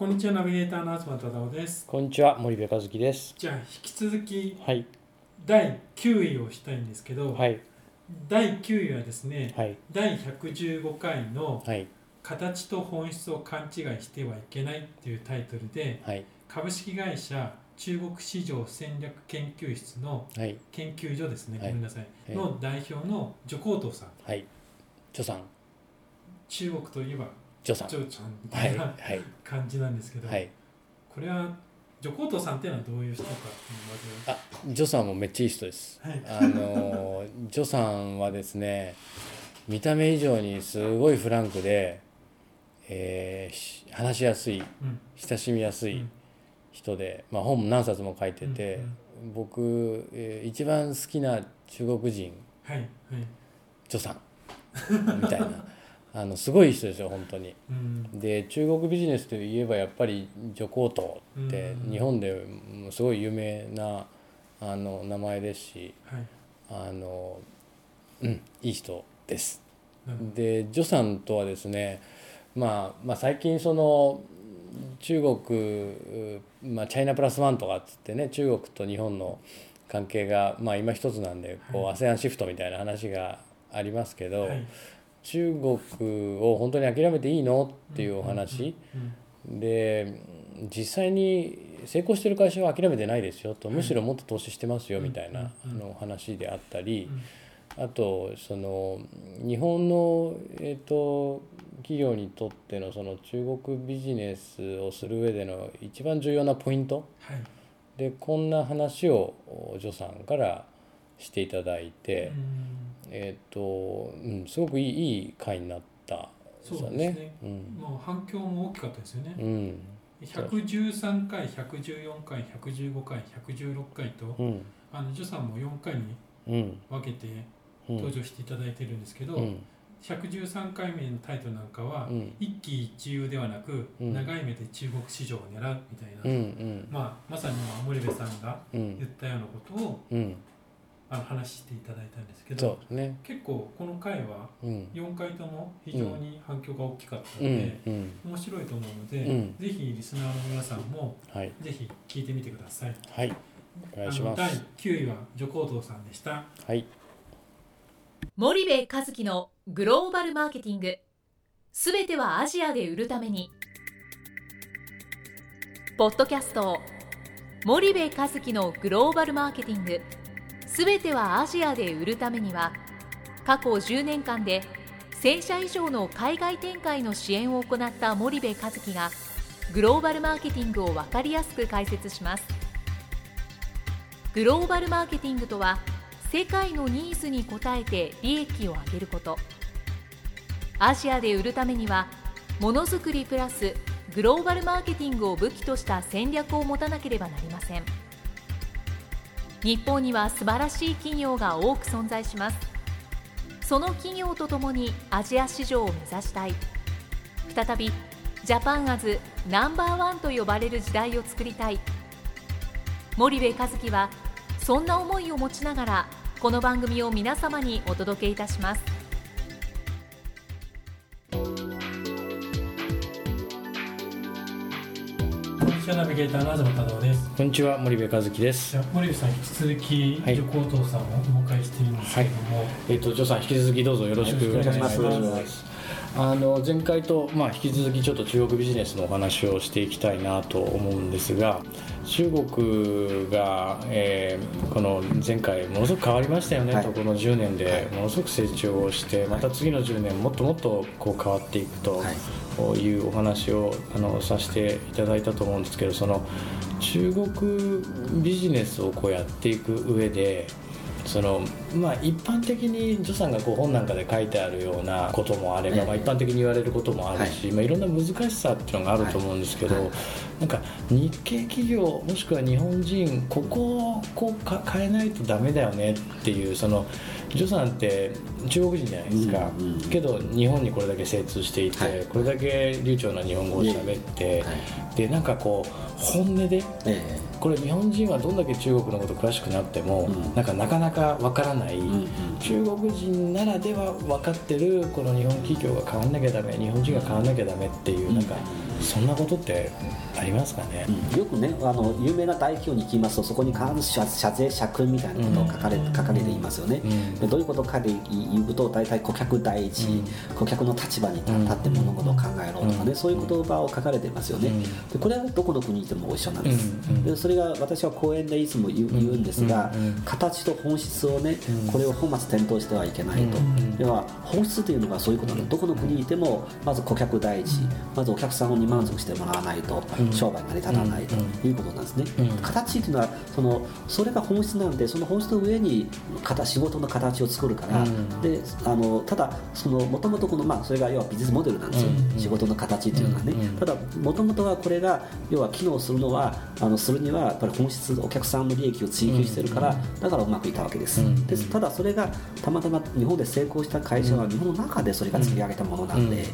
こんにちはナビゲーターの東忠夫です。こんにちは森部和樹です。じゃあ引き続きはい。第9位をしたいんですけど、はい。第9位はですねはい。第115回のはい「形と本質を勘違いしてはいけない」っていうタイトルではい。株式会社中国市場戦略研究室のはい。研究所ですね、はい。ごめんなさい、はい。の代表の徐光東さん。はい。ジョさん。中国といえばジョさん。ジョちゃんみたはいいなはい。感じなんですけど、はい。これは徐光東さんっていうのはどういう人かっていうまず。あジョさんもめっちゃいい人です。はい。あの ジョさんはですね見た目以上にすごいフランクで、えーし話しやすいうん。親しみやすいうん。人で、まあ、本も何冊も書いてて、うん。僕、えー一番好きな中国人はいはい。ジョさん。みたいなあのすごい人ですよ本当に。うん。で中国ビジネスといえばやっぱりジョコートってうん。日本でもすごい有名なあの名前ですしはい。あの、うん、いい人です。なるほど。でジョさんとはですね、まあ、まあ最近その中国、まあ、チャイナプラスワンとかっつってね中国と日本の関係が、まあ、今一つなんでこうはい。ASEAN シフトみたいな話がありますけど、はい中国を本当に諦めていいの？っていうお話、うんで実際に成功してる会社は諦めてないですよと。はいむしろもっと投資してますようんみたいなあうんの話であったり。うんあとその日本の、えー、と企業にとってのその中国ビジネスをする上での一番重要なポイント。はい。でこんな話をおジョさんからしていただいて、うん。えっ、と、うん、すごくいいいい回になったそうですよね。ね。うん。もう反響も大きかったですよね。うん。113回114回115回116回とうん。あのジョさんも4回にうん。分けてうん。登場していただいてるんですけど、うん。113回目のタイトルなんかは、うん。一喜一憂ではなく、うん。長い目で中国市場を狙うみたいな、うんうん。まあ、まさに今森部さんがうん。言ったようなことをうんあの話していただいたんですけそどうね。結構この回はうん。4回とも非常に反響が大きかったうんので、うん。面白いと思うので、うん。ぜひリスナーの皆さんもはい。ぜひ聞いてみてください。はい。お願いしまあの第す9位は徐光東さんでした。はい。森部和樹のグローバルマーケティング。すべてはアジアで売るために。ポッドキャスト森部和樹のグローバルマーケティングすべてはアジアで売るためには過去10年間で1000社以上の海外展開の支援を行った森部和樹がグローバルマーケティングを分かりやすく解説します。グローバルマーケティングとは世界のニーズに応えて利益を上げること。アジアで売るためにはものづくりプラスグローバルマーケティングを武器とした戦略を持たなければなりません。日本には素晴らしい企業が多く存在します。その企業とともにアジア市場を目指したい。再びジャパンアズナンバーワンと呼ばれる時代を作りたい。森部一樹はそんな思いを持ちながらこの番組を皆様にお届けいたします。こんにちはナビゲーターの東忠夫です。こんにちは森部和樹です。森部さん引き続きはい。徐光東さんをお迎えしているんですけれども、えっとジョさん引き続きどうぞよろしくお願いしますあの前回と、まあ、引き続きちょっと中国ビジネスのお話をしていきたいなと思うんですが中国が、えーこの前回ものすごく変わりましたよね、はい。とこの10年でものすごく成長をしてまた次の10年もっともっとこう変わっていくとはい。いうお話をあのさせていただいたと思うんですけどその中国ビジネスをこうやっていく上でそのまあ、一般的に助さんがこう本なんかで書いてあるようなこともあれば、ええまあ、一般的に言われることもあるし、い。まあ、いろんな難しさっていうのがあると思うんですけど、はい。はいなんか日系企業もしくは日本人ここをこうか変えないとダメだよねっていうそのジョさんって中国人じゃないですか、うんうんけど日本にこれだけ精通していて、はい。これだけ流暢な日本語を喋って、はい。でなんかこう本音でえこれ日本人はどんだけ中国のこと詳しくなっても、うん。なんかなかなかわからない、えうんうん。中国人ならでは分かってるこの日本企業が変わんなきゃダメ日本人が変わんなきゃダメっていう、なんかそんなことってありますかね、よくねあの有名な大企業に行きますとそこに必ず社社税社訓みたいなことを書かれ,、書かれていますよね、うん。でどういうことかで言うと大体顧客第一、うん。顧客の立場に立って物事を考えろとかね、うん。そういう言葉を書かれていますよね、うん。でこれはどこの国にいても一緒なんです、うん。うん。でそれが私は講演でいつも言う,、んですが、形と本質をね、うん。これを本末転倒してはいけないと、うんうん。では本質というのがそういうことなのどこの国にいてもまず顧客第一、まずお客さんに満足してもらわないとうん。商売が成り立たないということなんですね、うん。形というのはそのそれが本質なんでその本質の上に形仕事の形を作るから、うん。であのただもともとこの、まあ、それが要はビジネスモデルなんですよ、うん。仕事の形というのはね、うん。ただもともとはこれが要は機能するのはあのするにはやっぱり本質お客さんの利益を追求してるから、だからうまくいったわけです、うん。です。ただそれがたまたま日本で成功した会社は日本の中でそれが作り上げたものなんで、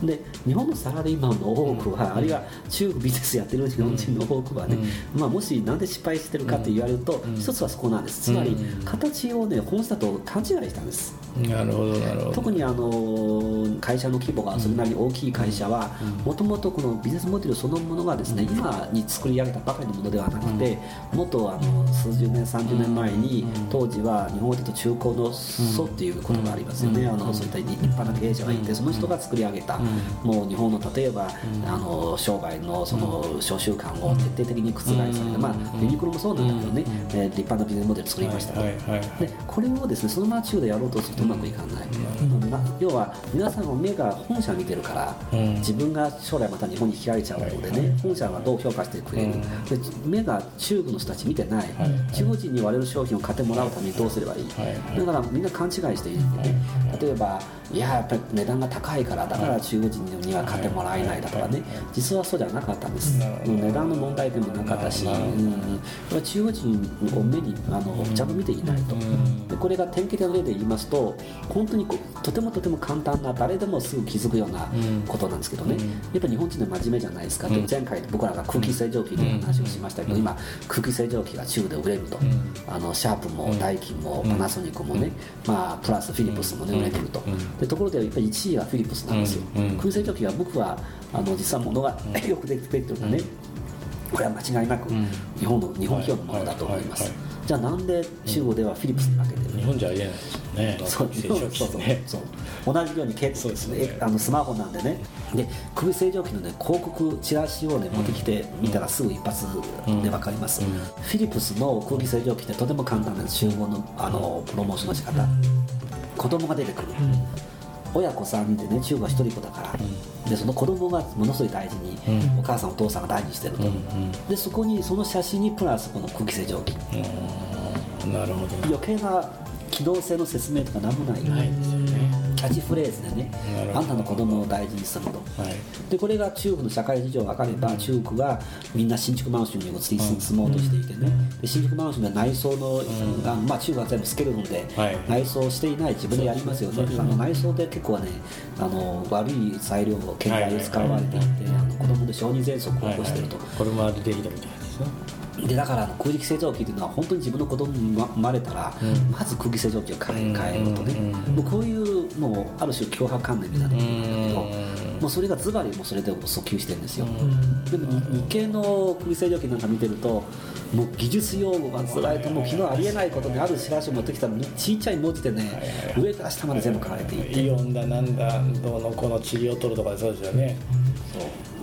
うん。で日本のサラリーマンの多くは、あるいは中国ビジネスやってる日本人の多くはね、まあ、もしなんで失敗してるかって言われると、ん。一つはそこなんです。つまりうん。形をね本質だと勘違いしたんです。なるほどなるほど。特にあの会社の規模がそれなりに大きい会社はもともとこのビジネスモデルそのものがですね今に作り上げたばかりのものではなくてもっとあの数十年30年前に当時は日本語でと中高の祖っていうことがありますよね。あのそういった立派な経営者がいてその人が作り上げたもう日本の例えばあの商売のその商習慣を徹底的に覆された。まあユニクロもそうなんだけどね。えー立派なビジネスモデル作りました。でこれをですねそのまま中でやろうとするとうまくいかない、な要は皆さんの目が本社見てるから、うん。自分が将来また日本に引き上げちゃうのでね、本社はどう評価してくれる、で目が中国の人たち見てない、中国人に割れる商品を買ってもらうためにどうすればいい、はい。だからみんな勘違いしているね、例えばいややっぱり値段が高いからだから中国人には買ってもらえないだとかね。実はそうじゃなかったんです、うん値段の問題でもなかったし、うん、中国人を目にあのちゃんと見ていないと、でこれが典型的な例で言いますと本当にこうとてもとても簡単な誰でもすぐ気づくようなことなんですけどね、やっぱり日本人は真面目じゃないですか、で前回僕らが空気清浄機という話をしましたけど、今空気清浄機が中国で売れると、あのシャープもダイキンもパナソニックもね、まあ、プラスフィリップスもね売れてると、でところでやっぱり1位はフィリップスなんですよ、空気清浄機は僕はあの実はものが よくできてるというかね、これは間違いなく日本の日本企業のものだと思います、じゃあなんで中国ではフィリップスに負けてる日本じゃありえないですよね。そうそうそうねそう。同じようにけそうですね。えあのスマホなんでね。で空気清浄機のね広告チラシをね持ってきて見たらすぐ一発で分かります、フィリップスの空気清浄機ってとても簡単なんです集合のあのプロモーションの仕方、子供が出てくる、親子3人でね中国は一人っ子だから、でその子供がものすごい大事に、お母さんお父さんが大事にしてると、でそこにその写真にプラスこの空気清浄機。うん。なるほど。余計な機動性の説明とか何もない。ないですよね。キャッチフレーズでねあんたの子供を大事にすると。はい。でこれが中国の社会事情が分かれば中国がみんな新築マンションに移り住もうとしていてね。で新築マンションで内装の、あまあ、中国は全部スケルトンではい。内装していない自分でやりますよね。あの内装で結構ねあの悪い材料を建材を使われていてあの子供で小児喘息を起こしてると。これもあれできたみたいですねでだから空気清浄機っていうのは本当に自分の子供に生まれたら、まず空気清浄機を変え変えるとね、もうこういうもうある種脅迫観念みたいなものなんだけど、もうそれがズバリもうそれで訴求してるんですよ、でも日日系の空気清浄機なんか見てるともう技術用語がずらりともう昨日ありえないことにあるチラシを持ってきたらちっちゃい文字でね上から下まで全部書かれていて。イオンだなんだどうのこの塵を取るとかでそうですよね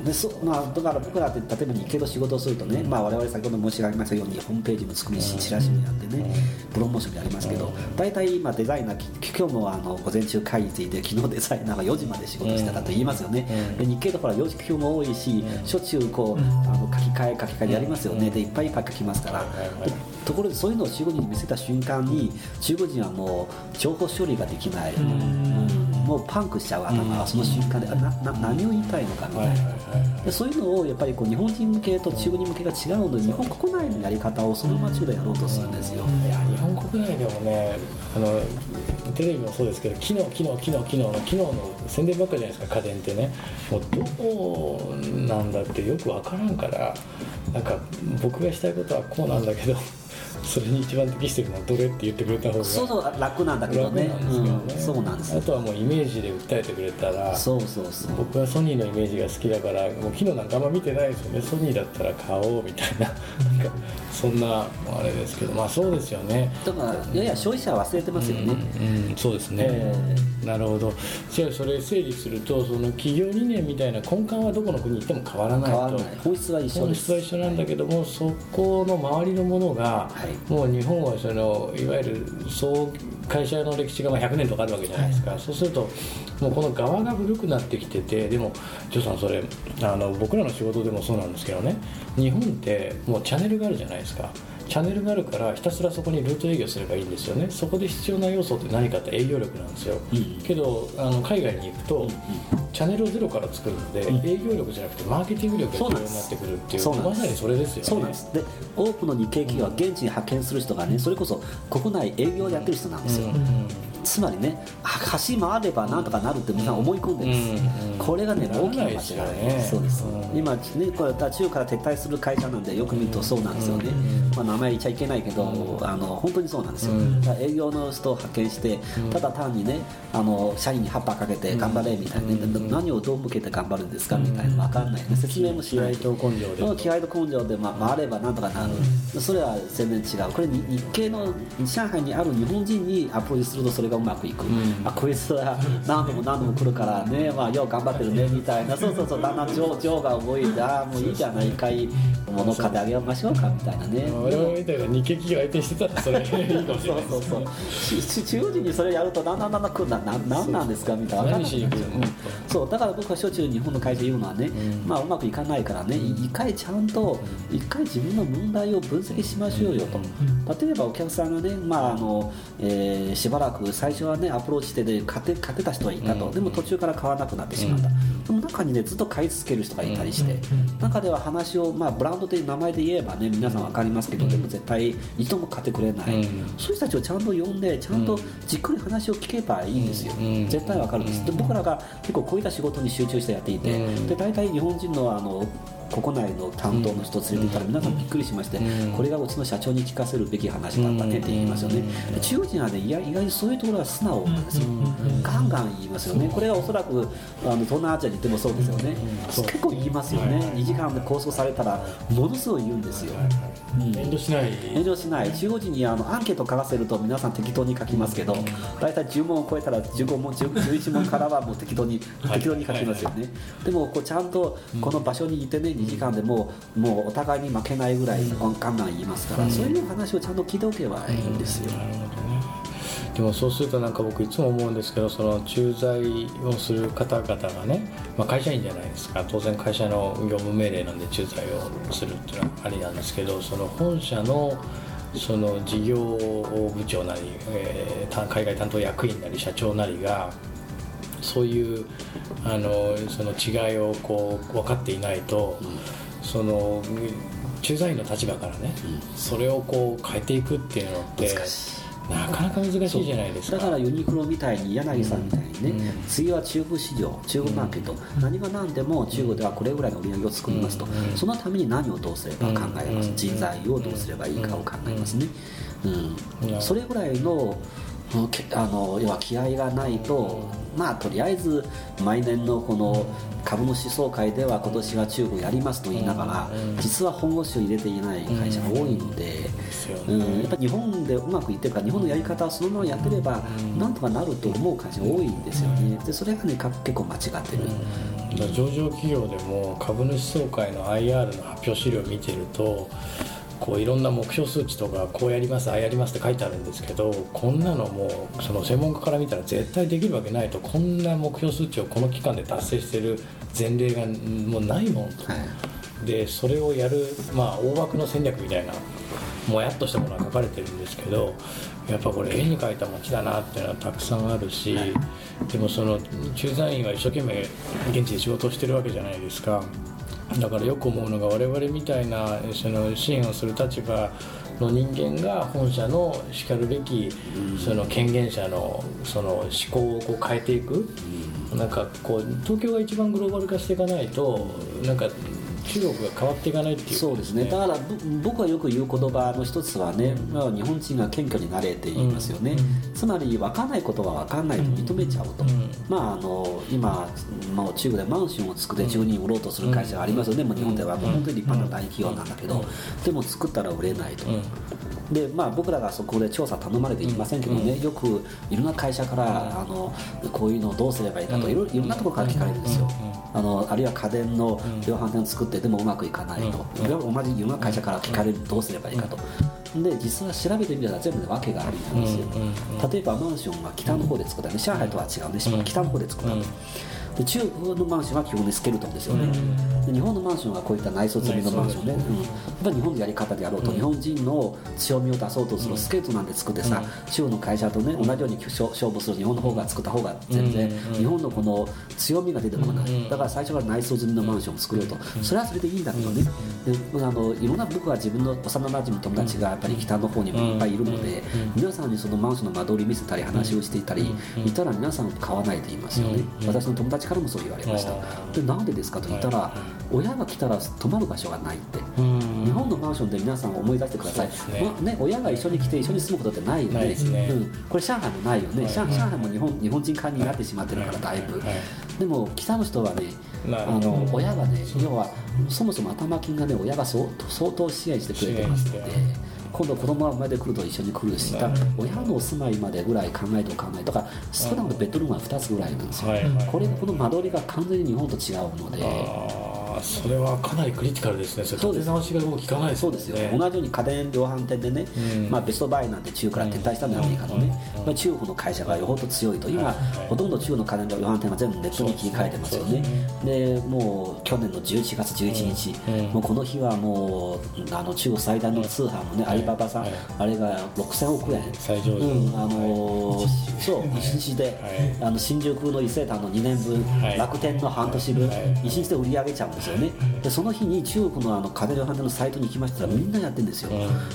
でそまあ、だから僕らって例えば日系の仕事をするとね、まあ、我々先ほど申し上げましたようにホームページも作るしチラシもやってねプロモーションもやりますけど大体今デザイナーき今日もあの午前中会議について昨日デザイナーが4時まで仕事してたと言いますよね、で日系とほら4時表も多いししょっちゅうこうあの書き換え書き換えやりますよね。でいっぱいいっぱい書きますから。でところでそういうのを中国人に見せた瞬間に中国人はもう情報処理ができない、うんもうパンクしちゃう頭がその瞬間で、あなな何を言いたいのかみたいな、でそういうのをやっぱりこう日本人向けと中国人向けが違うので日本国内のやり方をそのまま中でやろうとするんですよ、いや日本国内でもねあのテレビもそうですけど機能機能機能機能の機能の宣伝ばっかりじゃないですか家電ってね。もうどこなんだってよく分からんからなんか僕がしたいことはこうなんだけどそれに一番適してるのはどれって言ってくれた方がそうそう楽なんだけど楽ね。そうなんですあとはもうイメージで訴えてくれたらそうそうそう。僕はソニーのイメージが好きだからもう機能なんかあんま見てないですよね。ソニーだったら買おうみたいな。そんなあれですけど。まあそうですよね。だからやや消費者は忘れてますよね、うん、うんそうですね、えなるほど。じゃあそれ整理するとその企業理念みたいな根幹はどこの国に行っても変わらないと。変わらない本質は一緒本質は一緒なんだけども、そこの周りのものが、はいもう日本はそのいわゆるそう会社の歴史がまあ100年とかあるわけじゃないですか、そうするともうこの側が古くなってきててでもジさんそれあの僕らの仕事でもそうなんですけどね。日本ってもうチャンネルがあるじゃないですかチャンネルがあるからひたすらそこにルート営業すればいいんですよね。そこで必要な要素って何かって営業力なんですよ、けどあの海外に行くと、チャンネルをゼロから作るので、営業力じゃなくてマーケティング力が重要になってくるっていうそうなんでますさにそれですよね。そうなんです。で多くの日系企業は現地に派遣する人がねそれこそ国内営業をやってる人なんですよ、つまりねあ橋回ればなんとかなるってみんな思い込んでるんです、うん。これがね大きな間違いねそうです、うん。今ねこれ中から撤退する会社なんでよく見るとそうなんですよね、まあ、名前言っちゃいけないけど、あの本当にそうなんですよ、うん。営業の人を派遣して、ただ単にねあの社員に葉っぱかけて頑張れみたいな、ね何をどう向けて頑張るんですかみたいな分かんない、ね、説明もしない気合と根性で。うん気合と根性で、ま、回ればなんとかなる、それは全然違う。これに日系の上海にある日本人にアプローチするとそれがうまくいく、ん。あこいつは何度も何度も来るからね、まあ、よう頑張ってるねみたいな。そうそうそう。だんだん情情が覚えてああもういいじゃないかい。物買ってあげましょうかみたいなねみたいな日系企業相手にしてたらそれいいかもしれないそうそう。そうち中央人にそれやるとだんだんだんだん来るなななんなんですかみたいな分かんなそうだから僕はしょっちゅう日本の会社言うのはね、まあうまくいかないからね一回ちゃんと一回自分の問題を分析しましょうよと。例えばお客さんがね、まああのえーしばらく最初はねアプローチしてで勝て勝てた人がいたと、でも途中から買わなくなってしまった、その中にねずっと買い続ける人がいたりして、中では話を、まあ、ブランドという名前で言えばね皆さん分かりますけど、でも絶対一度も買ってくれない、うん。そういう人たちをちゃんと呼んでちゃんとじっくり話を聞けばいいんですよ、うん。絶対わかるんです。で僕らが結構こういった仕事に集中してやっていて、うん。で大体日本人のあの国内の担当の人を連れて行ったら皆さんびっくりしまして、うん。これがうちの社長に聞かせるべき話だったねって言いますよね、で中国人はね意外意外にそういうところが素直なん。ですよ、ガンガン言いますよね。これはおそらくあの東南アジアに行ってもそうですよね、結構言いますよね、はい。2時間で拘束されたらものすごい言うんですよ、うん。遠慮しない。遠慮しない。中国人にあのアンケート書かせると皆さん適当に書きますけど大体10問を超えたら15問10 11問からはもう適当に適当に書きますよね。でもこうちゃんとこの場所にいてね2時間でもうもうお互いに負けないぐらいガンガン言いますからそういう話をちゃんと聞いておけばいいんですよ。でもそうするとなんか僕いつも思うんですけどその駐在をする方々がね、まあ、会社員じゃないですか。当然会社の業務命令なんで駐在をするっていうのはありなんですけどその本社のその事業部長なり、えーた海外担当役員なり社長なりがそういうあのその違いをこう分かっていないと、その駐在員の立場からね、それをこう変えていくっていうのって難しい。なかなか難しいじゃないですか。だからユニクロみたいに柳さんみたいにね、うん。次は中国市場中国マーケット、何が何でも中国ではこれぐらいの売り上げを作りますと、うん。そのために何をどうすれば考えます、うん。人材をどうすればいいかを考えますね、うん。うん。それぐらいのあの要は気合がないとまあとりあえず毎年のこの株主総会では今年は中国やりますと言いながら、うん実は本腰を入れていない会社が多いので、うん、ね。やっぱ日本でうまくいってるから日本のやり方をそのままやってればうん。なんとかなると思う会社が多いんですよね。でそれがねか結構間違ってる、上場企業でも株主総会の IR の発表資料を見てるとこういろんな目標数値とかこうやりますああやりますって書いてあるんですけどこんなのもうその専門家から見たら絶対できるわけないと。こんな目標数値をこの期間で達成してる前例がもうないもんと。はい。でそれをやる、まあ、大枠の戦略みたいなもやっとしたものが書かれてるんですけどやっぱこれ絵に描いた街だなっていうのはたくさんあるし、でもその駐在員は一生懸命現地で仕事をしてるわけじゃないですかだからよく思うのが我々みたいなその支援をする立場の人間が本社のしかるべきその権限者のその思考をこう変えていく、なんかこう東京が一番グローバル化していかないとなんか中国が変わっていかないっていう。そうですね。だからぼ僕はよく言う言葉の一つはね、まあ、日本人が謙虚になれって言いますよね、つまり分かんないことは分かんないと認めちゃうと、まああの今、まあ、中国でマンションを作って10人売ろうとする会社がありますよね、もう日本では本当に立派な大企業なんだけど、でも作ったら売れないと。でまあ、僕らがそこで調査頼まれていませんけどね、よくいろんな会社から、あのこういうのをどうすればいいかといろいろんなところから聞かれるんですよ、あのあるいは家電の量販店を作ってでもうまくいかないと、いろいろ同じいろんな会社から聞かれるどうすればいいかと、で実は調べてみたら全部で訳があるんですよ、例えばマンションは北の方で作ったね上海とは違うね、北の方で作ったと。で中国のマンションは基本にスケルトンですよね、で日本のマンションはこういった内装済みのマンションね、うん、やっぱり日本のやり方でやろうと、日本人の強みを出そうとするスケルトンなんて作ってさ、中国の会社とね同じように勝勝負する日本の方が作った方が全然、日本のこの強みが出てこない、だから最初から内装済みのマンションを作ろうと、それはそれでいいんだけどね、であのいろんな僕は自分の幼なじみ友達がやっぱり北の方にもいっぱいいるので、皆さんにそのマンションの間取り見せたり話をしていたり、いたら皆さん買わないと言いますよね、私の友達からもそう言われました、でなんでですかと言ったら、親が来たら泊まる場所がないって、日本のマンションで皆さん思い出してください、まあね、親が一緒に来て一緒に住むことってないよね。ね。うん、これ上海もないよね、上上海も日本日本人管になってしまってるからだいぶ、でも北の人はねあの親がね要はそもそも頭金がね親が相当相当支援してくれてますので今度子供が生まれてくると一緒に来るし親のお住まいまでぐらい考えておかないとか少なくともベッドルームは2つぐらいなんですよ、これこの間取りが完全に日本と違うのでそれはかなりクリティカルですね。それそうです。立て直しがもう効かないですそうですよ、同じように家電量販店でね、うん。まあ、ベストバイなんて中から撤退したんだよ、アメリカのね、まあ、中国の会社がよほど強いと、今、ほとんど中国の家電量販店は全部ネットに切り替えてますよね、でもう去年の11月11日、うん。もうこの日はもうあの中国最大の通販もね、アリババさん、はい。あれが6000億円。最上うん、手あのーそう一日で、はい。あの新宿の伊勢丹の2年分、はい。楽天の半年分、はい。一日で売り上げちゃう。んですよね。でその日に中国のあの家電量販店のサイトに行きましたらみんなやってるんですよ、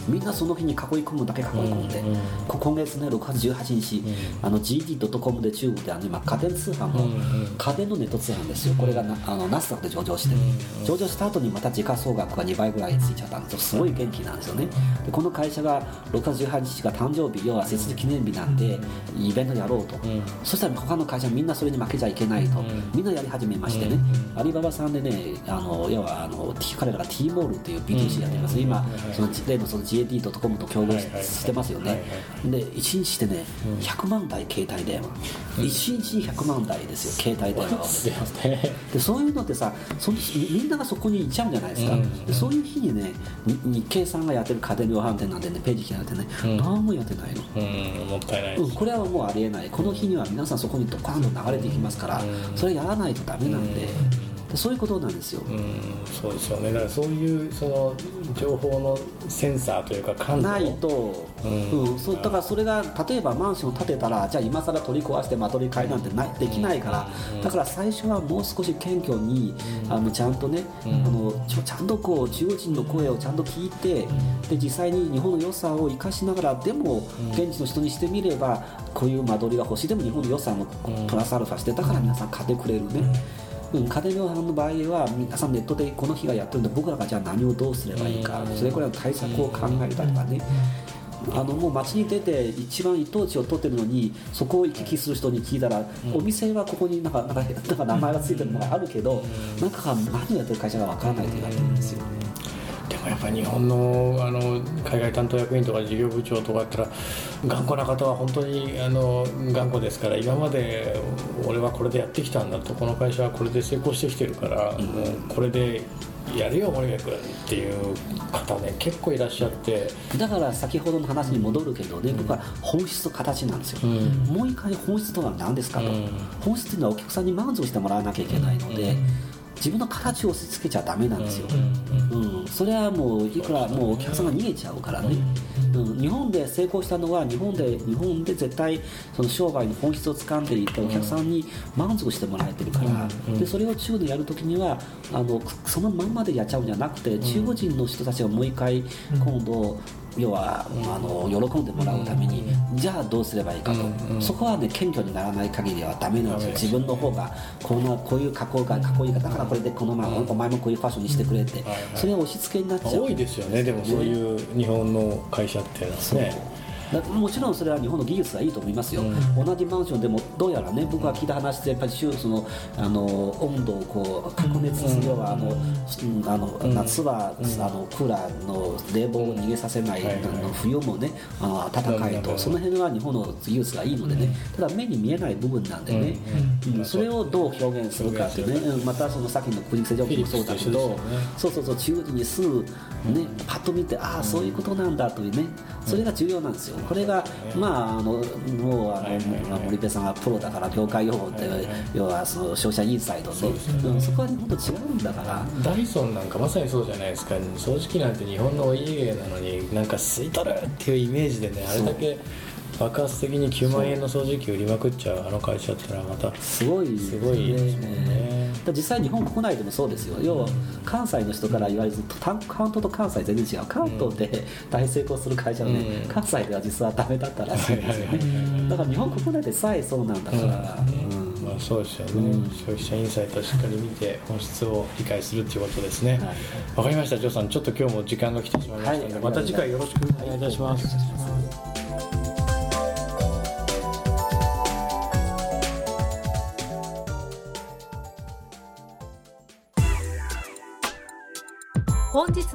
みんなその日に囲い込むだけ囲い込んで、今月ね6月18日、あの GD.com で中国であの今家電通販の、家電のネット通販ですよ。これがなあのナスダックで上場して、上場した後にまた時価総額が2倍ぐらいついちゃったんですよ。すごい元気なんですよね。でこの会社が6月18日が誕生日要は設立記念日なんでイベントやろうと、ん。そしたら他の会社みんなそれに負けちゃいけないと、んみんなやり始めましてね、アリババさんでねあの要はあの彼らが T モールっていう B2C やってます、今その例のその GAD.com と競合し,、はいはいしてますよね、で1日でね、100万台携帯電話、1日に100万台ですよ携帯電話を。でそういうのってさそのみんながそこに行っちゃうんじゃないですか、うん。でそういう日にねに日経さんがやってる家電量販店なんてねページ開いてね、うん。何もやってないの、うんもったいないうん、これはもうありえない。この日には皆さんそこにドカーンと流れていきますから、うん。それやらないとダメなんで,、でそういうことなんですよ、うんそうですよね。だからそういうその情報のセンサーというか感度。ないと、ううんんそうだからそれが例えばマンションを建てたらじゃあ今更取り壊して間取り替えなんてないできないから、だから最初はもう少し謙虚に、あのちゃんとね、あのちょちゃんとこう中国人の声をちゃんと聞いて、で実際に日本の良さを生かしながらでも現地の人にしてみればこういう間取りが欲しい。でも日本の良さもプラスアルファしてだから皆さん買ってくれるね。うん、家電量販の場合は皆さんネットでこの日がやってるんで僕らがじゃあ何をどうすればいいか、それこれは対策を考えたりとかね、あのもう街に出て一番一等地を取ってるのにそこを行き来する人に聞いたら、お店はここになんかなんかなんか名前がついてるのがあるけど、なんか何をやってる会社がわからないと言われてるんですよ。やっぱり日本のあの海外担当役員とか事業部長とかだったら頑固な方は本当にあの頑固ですから今まで俺はこれでやってきたんだとこの会社はこれで成功してきてるから、もうこれでやるよ森部君っていう方ね結構いらっしゃって。だから先ほどの話に戻るけどね、僕は本質と形なんですよ、もう一回本質とは何ですかと、うん。本質というのはお客さんに満足してもらわなきゃいけないので、自分の形を押し付けちゃダメなんですよ、うんそれはもういくらもうお客さんが逃げちゃうからね、うん、日本で成功したのは日本で日本で絶対その商売の本質を掴んでいてお客さんに満足してもらえてるから、うん。でそれを中国でやるときにはあのそのまんまでやっちゃうんじゃなくて、中国人の人たちがもう一回今度、要は、あの喜んでもらうために、じゃあどうすればいいかと、うん。うん。そこはね謙虚にならない限りはダメなんですよ。自分の方がこんなこういう加工がかっこいいからだからこれでこのまま、お前もこういうファッションにしてくれって、それは押し付けになっちゃう。多いですよね。でもそういう日本の会社っていうのはねもちろんそれは日本の技術はいいと思いますよ、う同じマンションでもどうやらね僕が聞いた話でやっぱり周そのあの温度をこう確熱するようなあの、うん。あのうん。夏は、あのクーラーの冷房を逃げさせない、あの冬もねあの暖かいと、うん。その辺は日本の技術がいいのでね、ただ目に見えない部分なんでね、うん。うん。それをどう表現するかっていうね、うん。またそのさっきの国セジョンもそうだけど、そうそうそう中国人にすぐね、パッと見てああそういうことなんだというね。それが重要なんですよこれがまああのもうあの、はい森部さんはプロだから業界用語って、要はその消費者インサイドねそうでそこは日本と違うんだから。ダイソンなんかまさにそうじゃないですか。掃除機なんて日本のお家芸なのになんか吸い取るっていうイメージでねあれだけ爆発的に9万円の掃除機売りまくっちゃうあの会社ってのはまたすごいすごいですもんね実際日本国内でもそうですよ。要は関西の人から言われると関関東と関西全然違う。関東で大成功する会社はね、うん。関西では実はダメだったらしいんですよはいはいねだから日本国内でさえそうなんだから、うん。まあそうですよね、消費者インサイトをしっかり見て本質を理解するっていうことですね。はい。わ、かりました。ジョーさんちょっと今日も時間が来てしまいましたので、はい。また。次回よろしくお願いいたします、本